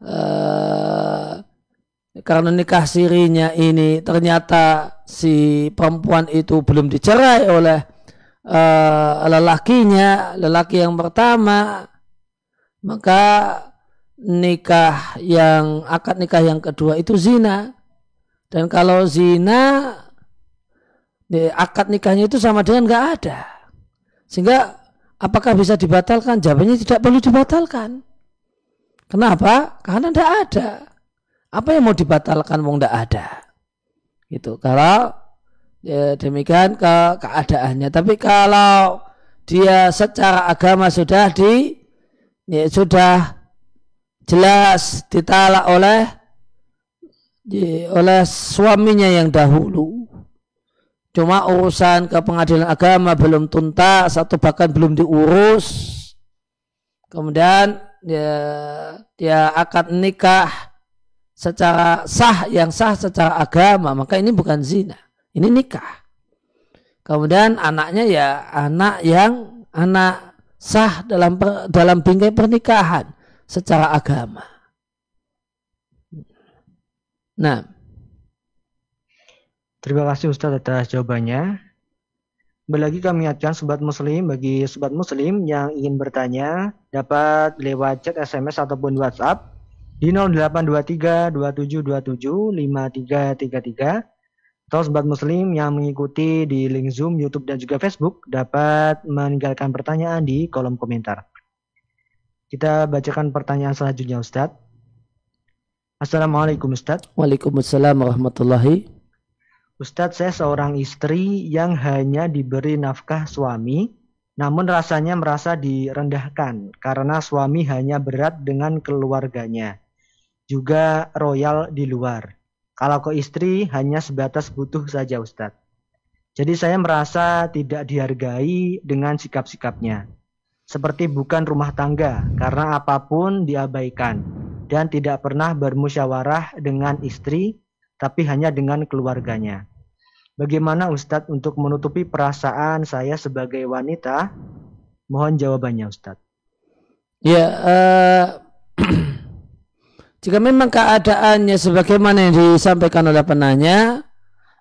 uh, karena nikah sirinya ini ternyata si perempuan itu belum dicerai oleh uh, lelakinya, lelaki yang pertama, maka nikah yang akad nikah yang kedua itu zina. Dan kalau zina, akad nikahnya itu sama dengan nggak ada. Sehingga apakah bisa dibatalkan? Jawabannya tidak perlu dibatalkan. Kenapa? Karena tidak ada. Apa yang mau dibatalkan wong tidak ada? Gitu. Kalau ya, demikian ke keadaannya. Tapi kalau dia secara agama sudah di ya, sudah jelas ditalak oleh ya, oleh suaminya yang dahulu. Cuma urusan ke pengadilan agama belum tuntas atau bahkan belum diurus. Kemudian dia, dia akad nikah secara sah yang sah secara agama. Maka ini bukan zina ini nikah. Kemudian anaknya ya anak yang anak sah dalam dalam bingkai pernikahan secara agama. Nah terima kasih Ustaz atas jawabannya Kembali kami ingatkan sobat muslim bagi sobat muslim yang ingin bertanya dapat lewat chat SMS ataupun WhatsApp di 0823 2727 5333 atau sobat muslim yang mengikuti di link Zoom, YouTube dan juga Facebook dapat meninggalkan pertanyaan di kolom komentar. Kita bacakan pertanyaan selanjutnya Ustadz. Assalamualaikum Ustadz. Waalaikumsalam warahmatullahi. Ustadz, saya seorang istri yang hanya diberi nafkah suami, namun rasanya merasa direndahkan karena suami hanya berat dengan keluarganya juga royal di luar. Kalau ke istri hanya sebatas butuh saja Ustadz. Jadi saya merasa tidak dihargai dengan sikap-sikapnya. Seperti bukan rumah tangga karena apa pun diabaikan dan tidak pernah bermusyawarah dengan istri tapi hanya dengan keluarganya. Bagaimana Ustadz untuk menutupi perasaan saya sebagai wanita? Mohon jawabannya Ustadz. Ya, uh, Jika memang keadaannya sebagaimana yang disampaikan oleh penanya,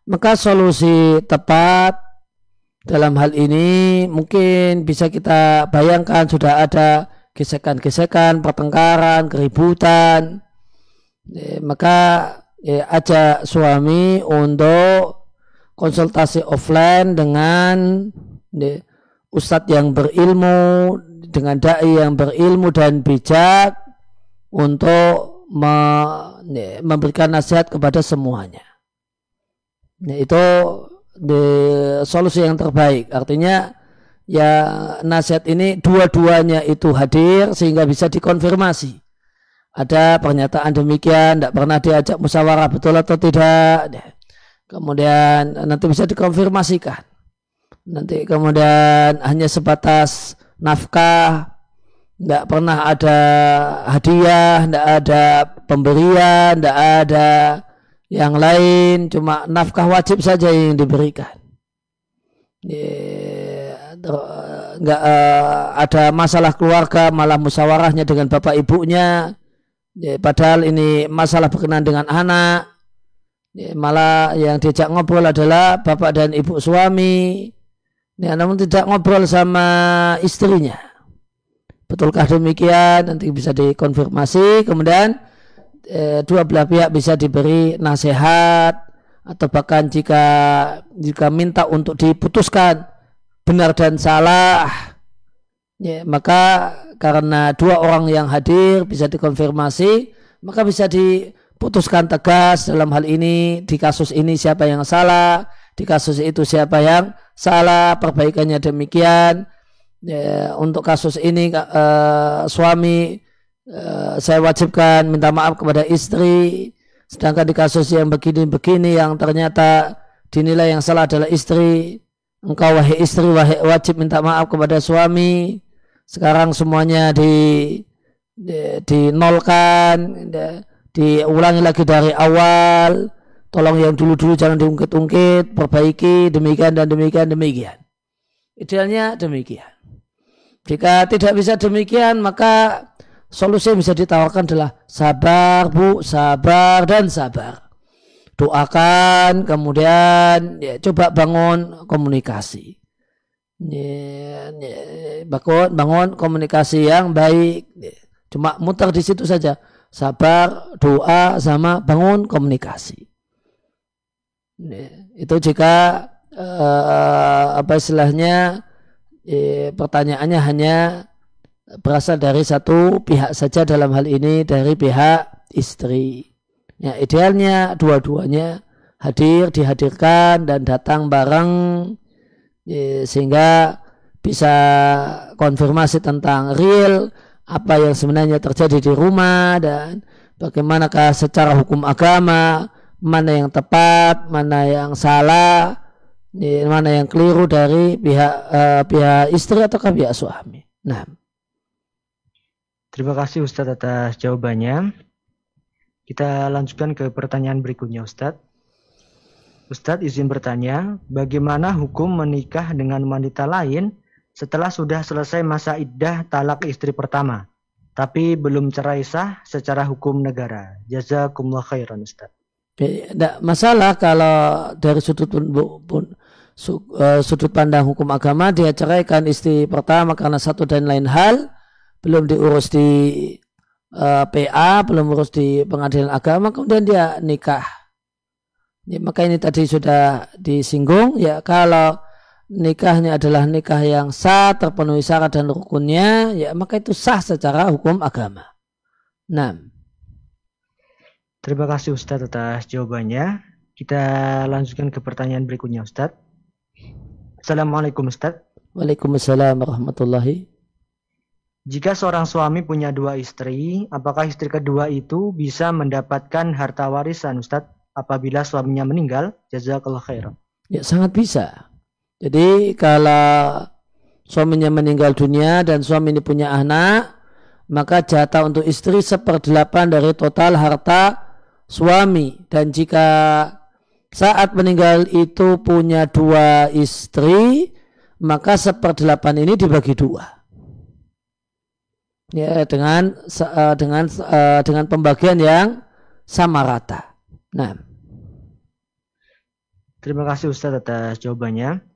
maka solusi tepat dalam hal ini mungkin bisa kita bayangkan sudah ada gesekan-gesekan, pertengkaran, keributan. Ya, maka ya, ajak suami untuk konsultasi offline dengan ustadz yang berilmu, dengan dai yang berilmu dan bijak untuk me, memberikan nasihat kepada semuanya. Nah, itu solusi yang terbaik. Artinya ya nasihat ini dua-duanya itu hadir sehingga bisa dikonfirmasi. Ada pernyataan demikian, tidak pernah diajak musyawarah betul atau tidak. Kemudian nanti bisa dikonfirmasikan. Nanti kemudian hanya sebatas nafkah tidak pernah ada hadiah, tidak ada pemberian, tidak ada Yang lain cuma nafkah wajib saja yang diberikan. Ya, nggak uh, ada masalah keluarga malah musyawarahnya dengan bapak ibunya ya, padahal ini masalah berkenaan dengan anak malah yang diajak ngobrol adalah bapak dan ibu suami. Ya, namun tidak ngobrol sama istrinya. Betulkah demikian? Nanti bisa dikonfirmasi. Kemudian eh, dua belah pihak bisa diberi nasihat atau bahkan jika jika minta untuk diputuskan benar dan salah. Ya, maka karena dua orang yang hadir bisa dikonfirmasi maka bisa diputuskan tegas dalam hal ini di kasus ini siapa yang salah di kasus itu siapa yang salah perbaikannya demikian ya, untuk kasus ini uh, suami uh, saya wajibkan minta maaf kepada istri Sedangkan di kasus yang begini-begini yang ternyata dinilai yang salah adalah istri. Engkau wahai istri wahai wajib minta maaf kepada suami. Sekarang semuanya di, di dinolkan, di, diulangi lagi dari awal. Tolong yang dulu-dulu jangan diungkit-ungkit, perbaiki demikian dan demikian demikian. Idealnya demikian. Jika tidak bisa demikian maka solusi yang bisa ditawarkan adalah sabar bu, sabar dan sabar. Doakan, kemudian ya, coba bangun komunikasi. Ya, ya, bangun, bangun komunikasi yang baik. Cuma muter di situ saja. Sabar, doa, sama bangun komunikasi. Itu jika uh, apa istilahnya eh, pertanyaannya hanya berasal dari satu pihak saja dalam hal ini dari pihak istri. Ya, idealnya dua-duanya hadir, dihadirkan dan datang bareng ya, sehingga bisa konfirmasi tentang real apa yang sebenarnya terjadi di rumah dan bagaimanakah secara hukum agama mana yang tepat, mana yang salah, mana yang keliru dari pihak uh, pihak istri atau pihak suami. Nah. Terima kasih Ustadz atas jawabannya. Kita lanjutkan ke pertanyaan berikutnya Ustadz. Ustadz izin bertanya, bagaimana hukum menikah dengan wanita lain setelah sudah selesai masa iddah talak istri pertama, tapi belum cerai sah secara hukum negara? Jazakumullah khairan Ustadz. Tidak masalah kalau dari sudut pun, pun eh, sudut pandang hukum agama dia ceraikan istri pertama karena satu dan lain hal, belum diurus di uh, eh, PA, belum urus di pengadilan agama, kemudian dia nikah. Ya, maka ini tadi sudah disinggung, ya kalau nikahnya adalah nikah yang sah, terpenuhi syarat dan rukunnya, ya maka itu sah secara hukum agama. Nah. Terima kasih Ustadz atas jawabannya. Kita lanjutkan ke pertanyaan berikutnya Ustadz. Assalamualaikum Ustadz. Waalaikumsalam warahmatullahi jika seorang suami punya dua istri, apakah istri kedua itu bisa mendapatkan harta warisan Ustadz apabila suaminya meninggal? Jazakallah khairan. Ya sangat bisa. Jadi kalau suaminya meninggal dunia dan suami ini punya anak, maka jatah untuk istri seperdelapan dari total harta suami. Dan jika saat meninggal itu punya dua istri, maka seperdelapan ini dibagi dua ya dengan uh, dengan uh, dengan pembagian yang sama rata. Nah. Terima kasih Ustadz atas jawabannya.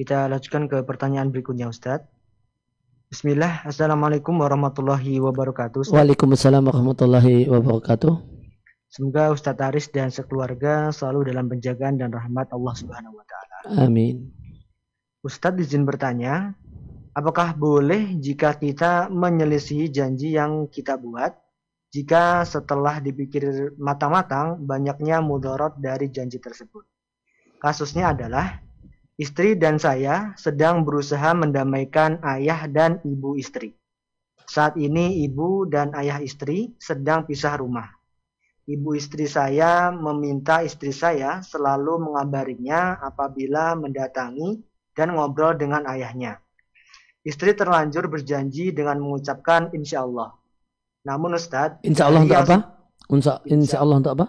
Kita lanjutkan ke pertanyaan berikutnya Ustadz. Bismillah, Assalamualaikum warahmatullahi wabarakatuh. Ustadz. Waalaikumsalam warahmatullahi wabarakatuh. Semoga Ustadz Aris dan sekeluarga selalu dalam penjagaan dan rahmat Allah Subhanahu wa taala. Amin. Ustadz izin bertanya, Apakah boleh jika kita menyelisihi janji yang kita buat jika setelah dipikir matang-matang banyaknya mudorot dari janji tersebut? Kasusnya adalah istri dan saya sedang berusaha mendamaikan ayah dan ibu istri. Saat ini ibu dan ayah istri sedang pisah rumah. Ibu istri saya meminta istri saya selalu mengabarinya apabila mendatangi dan ngobrol dengan ayahnya. Istri terlanjur berjanji dengan mengucapkan insya Allah. Namun Ustadz, insya Allah untuk apa? Insya, insya Allah untuk apa?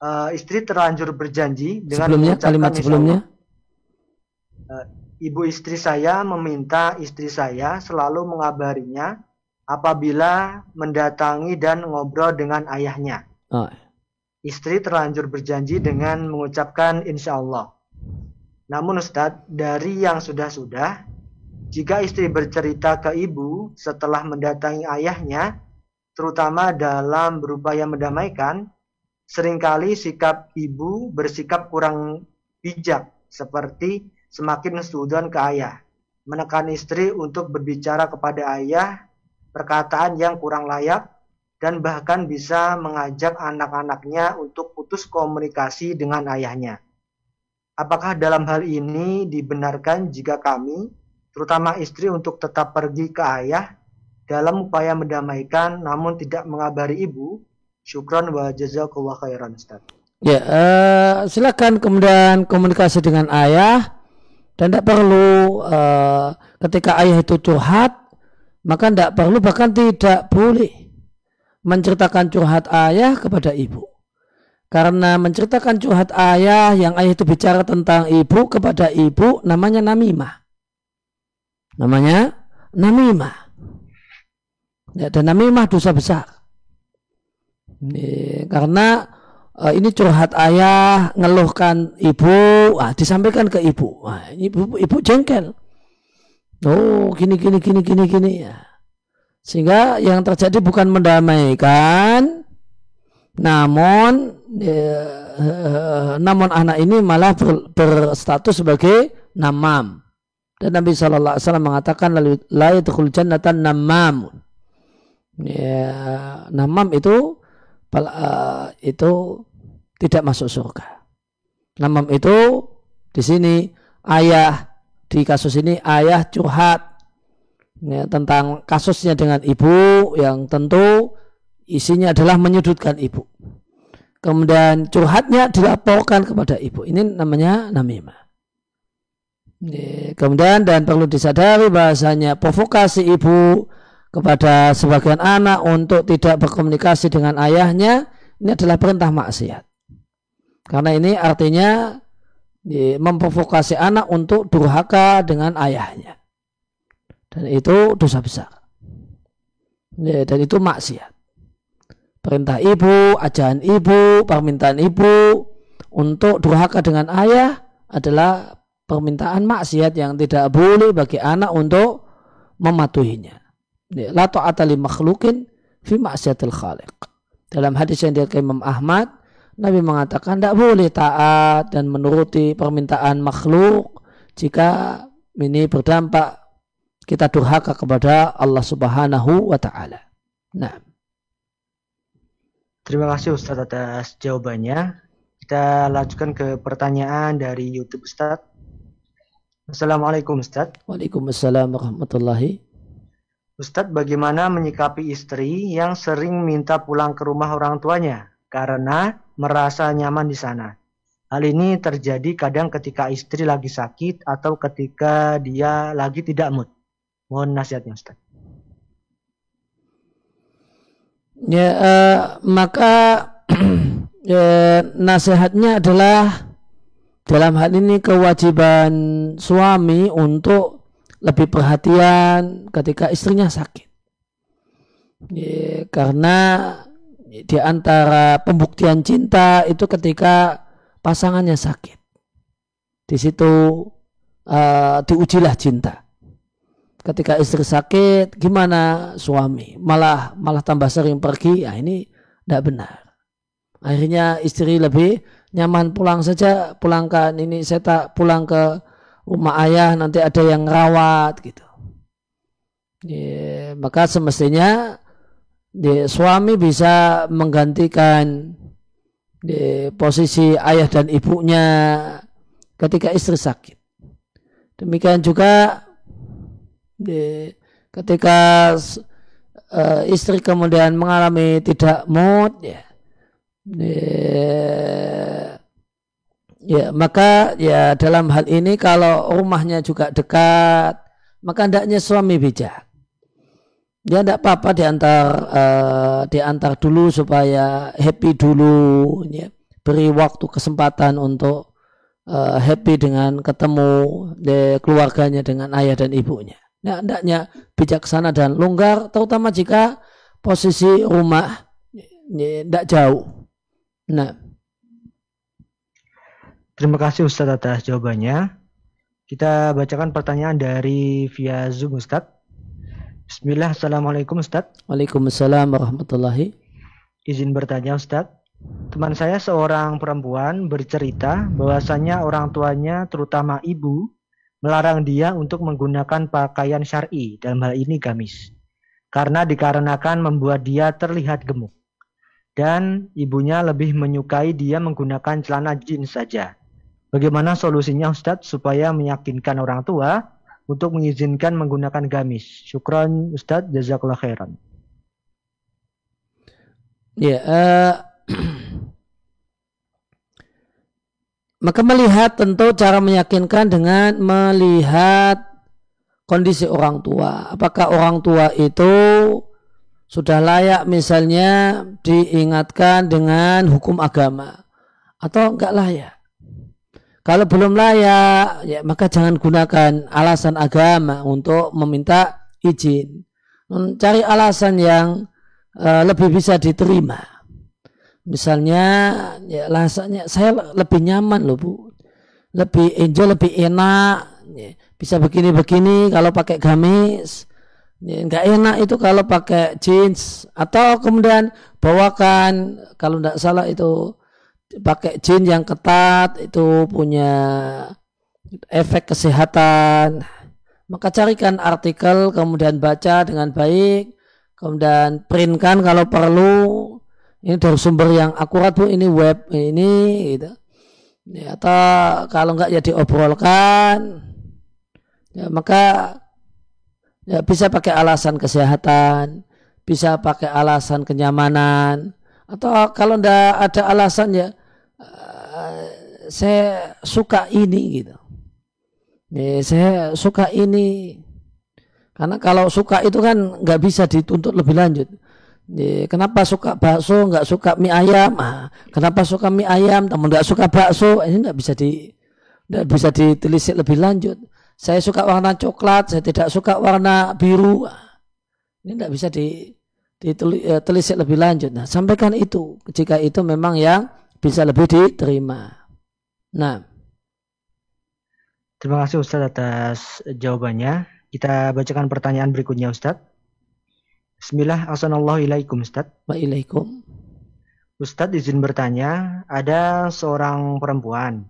Uh, istri terlanjur berjanji dengan sebelumnya kalimat sebelumnya uh, ibu istri saya meminta istri saya selalu mengabarinya apabila mendatangi dan ngobrol dengan ayahnya. Oh. Istri terlanjur berjanji dengan mengucapkan insya Allah. Namun Ustadz, dari yang sudah-sudah, jika istri bercerita ke ibu setelah mendatangi ayahnya, terutama dalam berupaya mendamaikan, sering kali sikap ibu bersikap kurang bijak, seperti semakin sudon ke ayah, menekan istri untuk berbicara kepada ayah perkataan yang kurang layak, dan bahkan bisa mengajak anak-anaknya untuk putus komunikasi dengan ayahnya. Apakah dalam hal ini dibenarkan jika kami, terutama istri untuk tetap pergi ke ayah dalam upaya mendamaikan namun tidak mengabari ibu? Syukran wa jazakallah khairan Ustaz. Ya, uh, silakan kemudian komunikasi dengan ayah dan tidak perlu uh, ketika ayah itu curhat maka tidak perlu bahkan tidak boleh menceritakan curhat ayah kepada ibu. Karena menceritakan curhat ayah yang ayah itu bicara tentang ibu kepada ibu namanya namimah. Namanya namimah. Ya, dan namimah dosa besar. Ini, karena uh, ini curhat ayah ngeluhkan ibu, ah, disampaikan ke ibu. Wah, ibu ibu jengkel. Oh, gini gini gini gini gini ya. Sehingga yang terjadi bukan mendamaikan, namun ya, namun anak ini malah ber, berstatus sebagai namam. Dan Nabi Shallallahu Alaihi Wasallam mengatakan la yadkhul namam. Ya, namam itu itu tidak masuk surga. Namam itu di sini ayah di kasus ini ayah curhat ya, tentang kasusnya dengan ibu yang tentu isinya adalah menyudutkan ibu. Kemudian curhatnya dilaporkan kepada ibu. Ini namanya namimah. Kemudian dan perlu disadari bahasanya provokasi ibu kepada sebagian anak untuk tidak berkomunikasi dengan ayahnya ini adalah perintah maksiat. Karena ini artinya memprovokasi anak untuk durhaka dengan ayahnya. Dan itu dosa besar. Dan itu maksiat. Perintah ibu, ajaran ibu, permintaan ibu untuk durhaka dengan ayah adalah permintaan maksiat yang tidak boleh bagi anak untuk mematuhinya. La ta'ata li makhlukin fi maksiatil khaliq. Dalam hadis yang diriwayatkan Imam Ahmad, Nabi mengatakan tidak boleh taat dan menuruti permintaan makhluk jika ini berdampak kita durhaka kepada Allah Subhanahu wa taala. Nah. Terima kasih Ustaz atas jawabannya. Kita lanjutkan ke pertanyaan dari YouTube Ustaz. Assalamualaikum Ustaz. Waalaikumsalam warahmatullahi. Ustadz, bagaimana menyikapi istri yang sering minta pulang ke rumah orang tuanya karena merasa nyaman di sana. Hal ini terjadi kadang ketika istri lagi sakit atau ketika dia lagi tidak mood. Mohon nasihatnya Ustaz. Ya, uh, maka ya, nasihatnya adalah dalam hal ini kewajiban suami untuk lebih perhatian ketika istrinya sakit. Ya, karena di antara pembuktian cinta itu ketika pasangannya sakit. Di situ uh, diujilah cinta. Ketika istri sakit, gimana suami? Malah malah tambah sering pergi. Ya ini tidak benar. Akhirnya istri lebih nyaman pulang saja, pulangkan ini saya tak pulang ke rumah ayah nanti ada yang rawat gitu. Ya, maka semestinya di, suami bisa menggantikan di posisi ayah dan ibunya ketika istri sakit. Demikian juga di, ketika uh, istri kemudian mengalami tidak mood ya, di, ya maka ya dalam hal ini kalau rumahnya juga dekat maka hendaknya suami bijak Ya tidak apa-apa diantar uh, diantar dulu supaya happy dulu, ya. beri waktu kesempatan untuk uh, happy dengan ketemu de, keluarganya dengan ayah dan ibunya. Nah, hendaknya bijaksana dan longgar, terutama jika posisi rumah tidak jauh. Nah. Terima kasih Ustadz atas jawabannya. Kita bacakan pertanyaan dari via Zoom Ustadz. Bismillah, Assalamualaikum Ustaz. Waalaikumsalam warahmatullahi. Izin bertanya Ustaz. Teman saya seorang perempuan bercerita bahwasanya orang tuanya terutama ibu melarang dia untuk menggunakan pakaian syar'i dalam hal ini gamis. Karena dikarenakan membuat dia terlihat gemuk. Dan ibunya lebih menyukai dia menggunakan celana jeans saja. Bagaimana solusinya Ustadz supaya meyakinkan orang tua untuk mengizinkan menggunakan gamis. Syukran Ustadz, jazakallah khairan. Ya, uh, maka melihat tentu cara meyakinkan dengan melihat kondisi orang tua. Apakah orang tua itu sudah layak misalnya diingatkan dengan hukum agama atau enggak layak? Kalau belum layak, ya maka jangan gunakan alasan agama untuk meminta izin. Cari alasan yang uh, lebih bisa diterima. Misalnya, ya alasannya saya lebih nyaman loh bu, lebih enjoy, lebih enak, ya, bisa begini-begini kalau pakai gamis. Ya, enak itu kalau pakai jeans atau kemudian bawakan kalau tidak salah itu pakai jin yang ketat itu punya efek kesehatan. Maka carikan artikel kemudian baca dengan baik kemudian printkan kalau perlu. Ini dari sumber yang akurat bu. Ini web ini gitu. Ya, atau kalau enggak ya diobrolkan. Ya maka ya bisa pakai alasan kesehatan bisa pakai alasan kenyamanan. Atau kalau ndak ada alasan ya uh, saya suka ini gitu. Ya, saya suka ini karena kalau suka itu kan nggak bisa dituntut lebih lanjut. Ya, kenapa suka bakso nggak suka mie ayam? Ah, kenapa suka mie ayam teman nggak suka bakso? Ini nggak bisa di nggak bisa ditelisik lebih lanjut. Saya suka warna coklat saya tidak suka warna biru. Ah, ini nggak bisa di ditelisik lebih lanjut. Nah, sampaikan itu. Jika itu memang yang bisa lebih diterima. Nah, terima kasih Ustaz atas jawabannya. Kita bacakan pertanyaan berikutnya Ustaz. Bismillah, Assalamualaikum Ustaz. Waalaikum. Ustaz izin bertanya, ada seorang perempuan.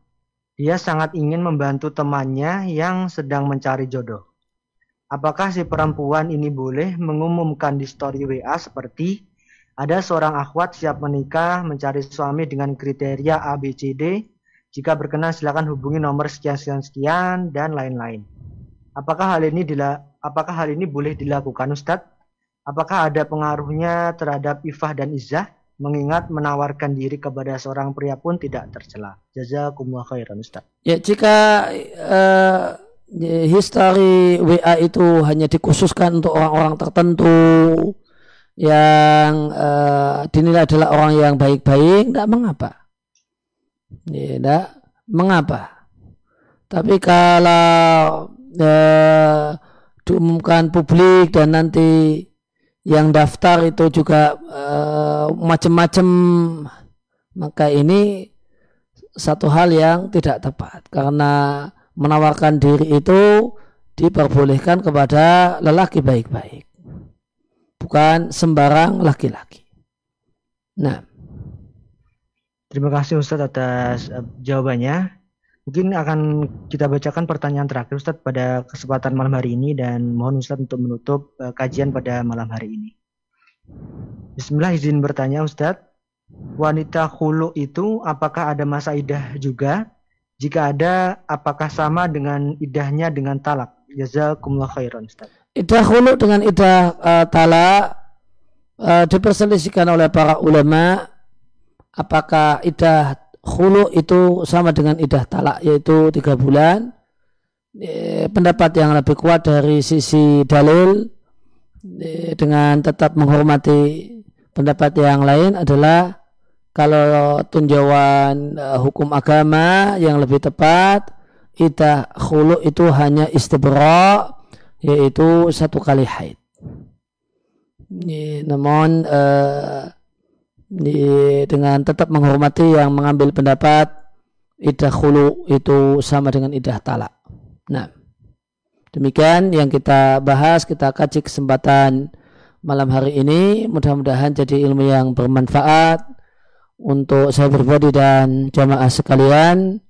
Dia sangat ingin membantu temannya yang sedang mencari jodoh. Apakah si perempuan ini boleh mengumumkan di story WA seperti ada seorang akhwat siap menikah mencari suami dengan kriteria ABCD. Jika berkenan silakan hubungi nomor sekian sekian sekian dan lain-lain. Apakah hal ini dila apakah hal ini boleh dilakukan Ustadz? Apakah ada pengaruhnya terhadap ifah dan izah? Mengingat menawarkan diri kepada seorang pria pun tidak tercela. Jazakumullah khairan Ustadz. Ya jika uh history WA itu hanya dikhususkan untuk orang-orang tertentu yang uh, dinilai adalah orang yang baik-baik, tidak mengapa. Tidak mengapa. Tapi kalau uh, diumumkan publik dan nanti yang daftar itu juga uh, macam-macam, maka ini satu hal yang tidak tepat karena menawarkan diri itu diperbolehkan kepada lelaki baik-baik. Bukan sembarang laki-laki. Nah. Terima kasih Ustadz atas uh, jawabannya. Mungkin akan kita bacakan pertanyaan terakhir Ustadz pada kesempatan malam hari ini dan mohon Ustadz untuk menutup uh, kajian pada malam hari ini. Bismillah izin bertanya Ustadz, wanita hulu itu apakah ada masa idah juga jika ada, apakah sama dengan idahnya dengan talak? Jazakumullah khairan Ustaz. Idah hulu dengan idah uh, talak uh, diperselisihkan oleh para ulama apakah idah hulu itu sama dengan idah talak yaitu tiga bulan? E, pendapat yang lebih kuat dari sisi dalil dengan tetap menghormati pendapat yang lain adalah kalau tinjauan uh, hukum agama yang lebih tepat idah khulu itu hanya istibra yaitu satu kali haid. Namun uh, dengan tetap menghormati yang mengambil pendapat idah khulu itu sama dengan idah talak. Nah, demikian yang kita bahas, kita kaji kesempatan malam hari ini. Mudah-mudahan jadi ilmu yang bermanfaat untuk saya pribadi dan jamaah sekalian.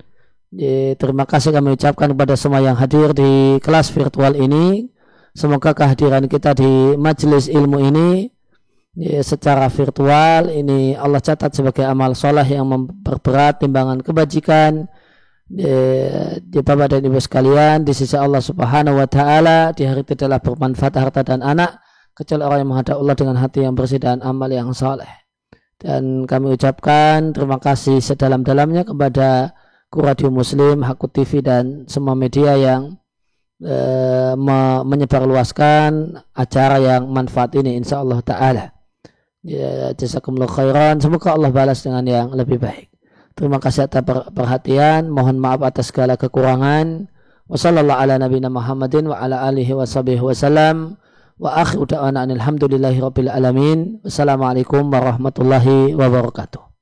Terima kasih kami ucapkan kepada semua yang hadir di kelas virtual ini. Semoga kehadiran kita di majelis ilmu ini ya, secara virtual ini Allah catat sebagai amal soleh yang memperberat timbangan kebajikan di, di Bapak dan Ibu sekalian di sisi Allah Subhanahu wa taala di hari itu adalah bermanfaat harta dan anak kecuali orang yang menghadap Allah dengan hati yang bersih dan amal yang soleh. Dan kami ucapkan terima kasih sedalam-dalamnya kepada Kuradio Muslim, Hakut TV dan semua media yang eh, menyebarluaskan acara yang manfaat ini insya Allah Ta'ala. Ya, khairan. Semoga Allah balas dengan yang lebih baik. Terima kasih atas perhatian. Mohon maaf atas segala kekurangan. Ala Muhammadin wa ala alihi wa sahbihi wa alhamdulillahi rabbil alamin. Wassalamualaikum warahmatullahi wabarakatuh.